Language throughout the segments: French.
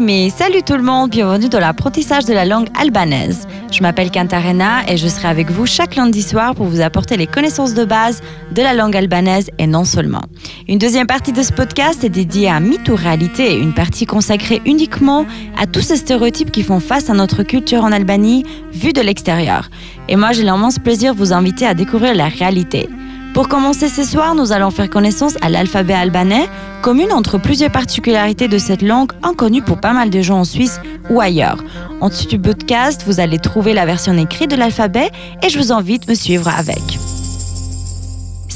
mais salut tout le monde, bienvenue dans l'apprentissage de la langue albanaise. Je m'appelle Kantarena et je serai avec vous chaque lundi soir pour vous apporter les connaissances de base de la langue albanaise et non seulement. Une deuxième partie de ce podcast est dédiée à mythe ou réalité, une partie consacrée uniquement à tous ces stéréotypes qui font face à notre culture en Albanie vue de l'extérieur. Et moi j'ai l'immense plaisir de vous inviter à découvrir la réalité. Pour commencer ce soir, nous allons faire connaissance à l'alphabet albanais, commune entre plusieurs particularités de cette langue inconnue pour pas mal de gens en Suisse ou ailleurs. En dessous du podcast, vous allez trouver la version écrite de l'alphabet et je vous invite à me suivre avec.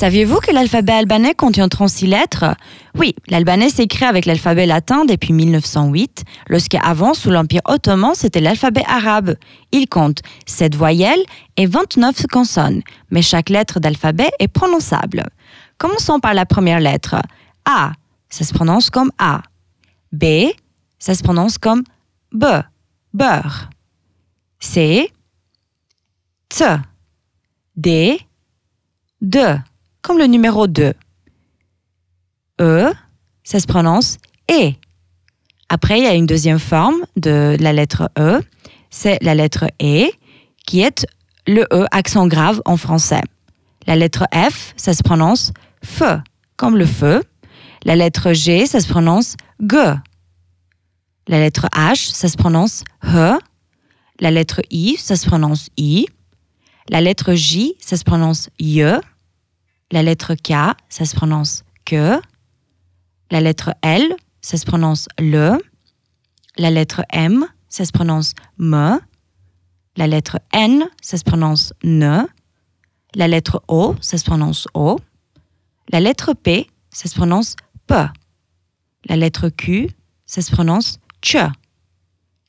Saviez-vous que l'alphabet albanais contient 36 lettres? Oui, l'albanais s'écrit avec l'alphabet latin depuis 1908, lorsqu'avant, sous l'Empire ottoman, c'était l'alphabet arabe. Il compte 7 voyelles et 29 consonnes, mais chaque lettre d'alphabet est prononçable. Commençons par la première lettre. A, ça se prononce comme A. B, ça se prononce comme B, beurre. C, T, D, D comme le numéro 2. E, ça se prononce E. Après, il y a une deuxième forme de la lettre E, c'est la lettre E, qui est le E accent grave en français. La lettre F, ça se prononce F, comme le feu. La lettre G, ça se prononce G. La lettre H, ça se prononce H. La lettre I, ça se prononce I. La lettre J, ça se prononce Y. La lettre K, ça se prononce que. La lettre L, ça se prononce le. La lettre M, ça se prononce me. La lettre N, ça se prononce ne. La lettre O, ça se prononce o. La lettre P, ça se prononce p. La lettre Q, ça se prononce ch.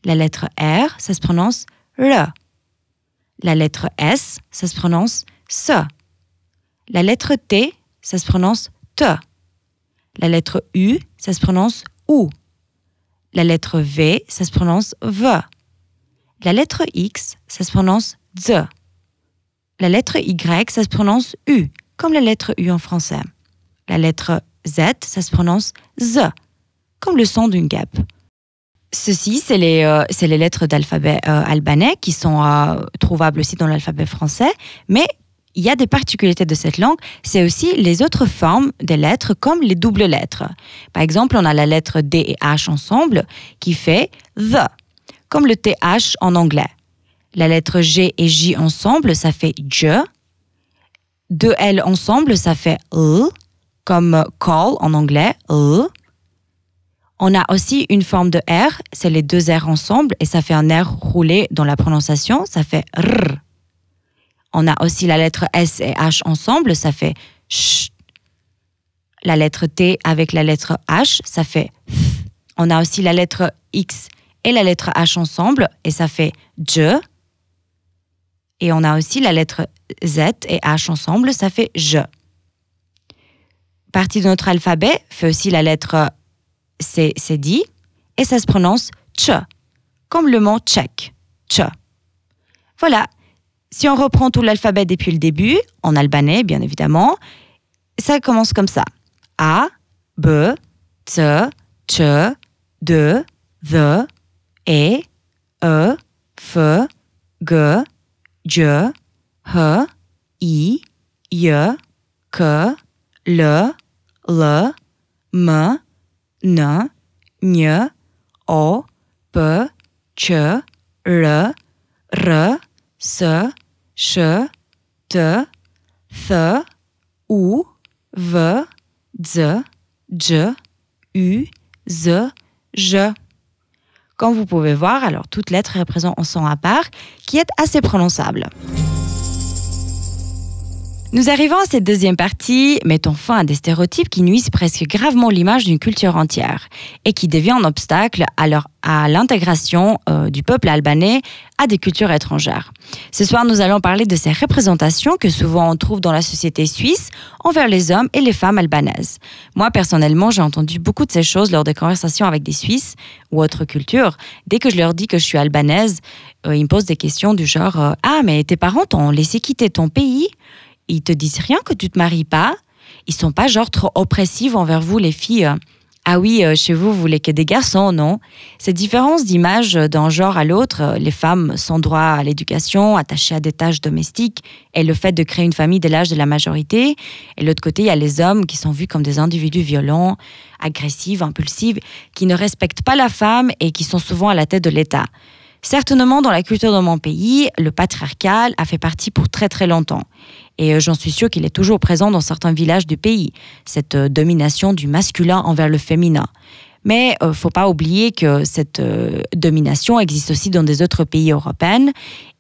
La lettre R, ça se prononce r. La lettre S, ça se prononce se. La lettre T, ça se prononce T. La lettre U, ça se prononce OU. La lettre V, ça se prononce V. La lettre X, ça se prononce Z. La lettre Y, ça se prononce U, comme la lettre U en français. La lettre Z, ça se prononce Z, comme le son d'une guêpe. Ceci, c'est les, euh, les, lettres d'alphabet euh, albanais qui sont euh, trouvables aussi dans l'alphabet français, mais il y a des particularités de cette langue, c'est aussi les autres formes des lettres comme les doubles lettres. Par exemple, on a la lettre D et H ensemble qui fait the, comme le TH en anglais. La lettre G et J ensemble, ça fait je. Deux L ensemble, ça fait l, comme call en anglais, l. On a aussi une forme de R, c'est les deux R ensemble et ça fait un R roulé dans la prononciation, ça fait r. On a aussi la lettre S et H ensemble, ça fait ch. La lettre T avec la lettre H, ça fait f. On a aussi la lettre X et la lettre H ensemble et ça fait je. Et on a aussi la lettre Z et H ensemble, ça fait je. Partie de notre alphabet fait aussi la lettre C, c'est dit, et ça se prononce ch, comme le mot tchèque, ch. Voilà, si on reprend tout l'alphabet depuis le début, en albanais bien évidemment, ça commence comme ça. A, B, T, Ch, D, V, E, E, F, G, J, H, I, Y, K, L, L, M, N, N, O, P, Q, R, R, S, ch, t, th, ou, v, z, j, u, z, je. Comme vous pouvez voir, alors toute lettre représente un son à part qui est assez prononçable. Nous arrivons à cette deuxième partie, mettons fin à des stéréotypes qui nuisent presque gravement l'image d'une culture entière et qui deviennent un obstacle à, l'intégration euh, du peuple albanais à des cultures étrangères. Ce soir, nous allons parler de ces représentations que souvent on trouve dans la société suisse envers les hommes et les femmes albanaises. Moi, personnellement, j'ai entendu beaucoup de ces choses lors des conversations avec des Suisses ou autres cultures. Dès que je leur dis que je suis albanaise, euh, ils me posent des questions du genre euh, Ah, mais tes parents t'ont laissé quitter ton pays? Ils te disent rien que tu te maries pas. Ils sont pas genre trop oppressifs envers vous les filles. Ah oui, euh, chez vous, vous voulez que des garçons, non? Cette différence d'image d'un genre à l'autre, euh, les femmes sans droit à l'éducation, attachées à des tâches domestiques, et le fait de créer une famille dès l'âge de la majorité. Et l'autre côté, il y a les hommes qui sont vus comme des individus violents, agressifs, impulsifs, qui ne respectent pas la femme et qui sont souvent à la tête de l'État. Certainement, dans la culture de mon pays, le patriarcal a fait partie pour très très longtemps. Et euh, j'en suis sûre qu'il est toujours présent dans certains villages du pays, cette euh, domination du masculin envers le féminin. Mais ne euh, faut pas oublier que cette domination existe aussi dans des autres pays européens.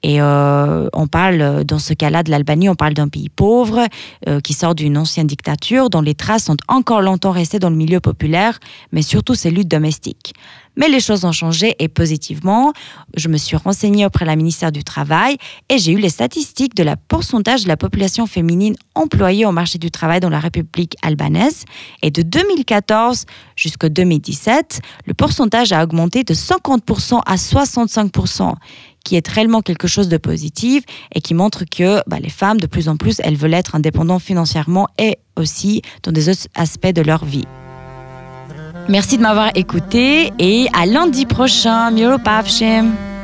Et on parle, dans ce cas-là de l'Albanie, on parle d'un pays pauvre qui sort d'une ancienne dictature dont les traces sont encore longtemps restées dans le milieu populaire, mais surtout ses luttes domestiques. Mais les choses ont changé et positivement. Je me suis renseignée auprès de la ministère du Travail et j'ai eu les statistiques de la pourcentage de la population féminine employée au marché du travail dans la République albanaise. Et de 2014 jusqu'en 2017, le pourcentage a augmenté de 50% à 65% qui est réellement quelque chose de positif et qui montre que bah, les femmes, de plus en plus, elles veulent être indépendantes financièrement et aussi dans des autres aspects de leur vie. Merci de m'avoir écouté et à lundi prochain. Miropavshem.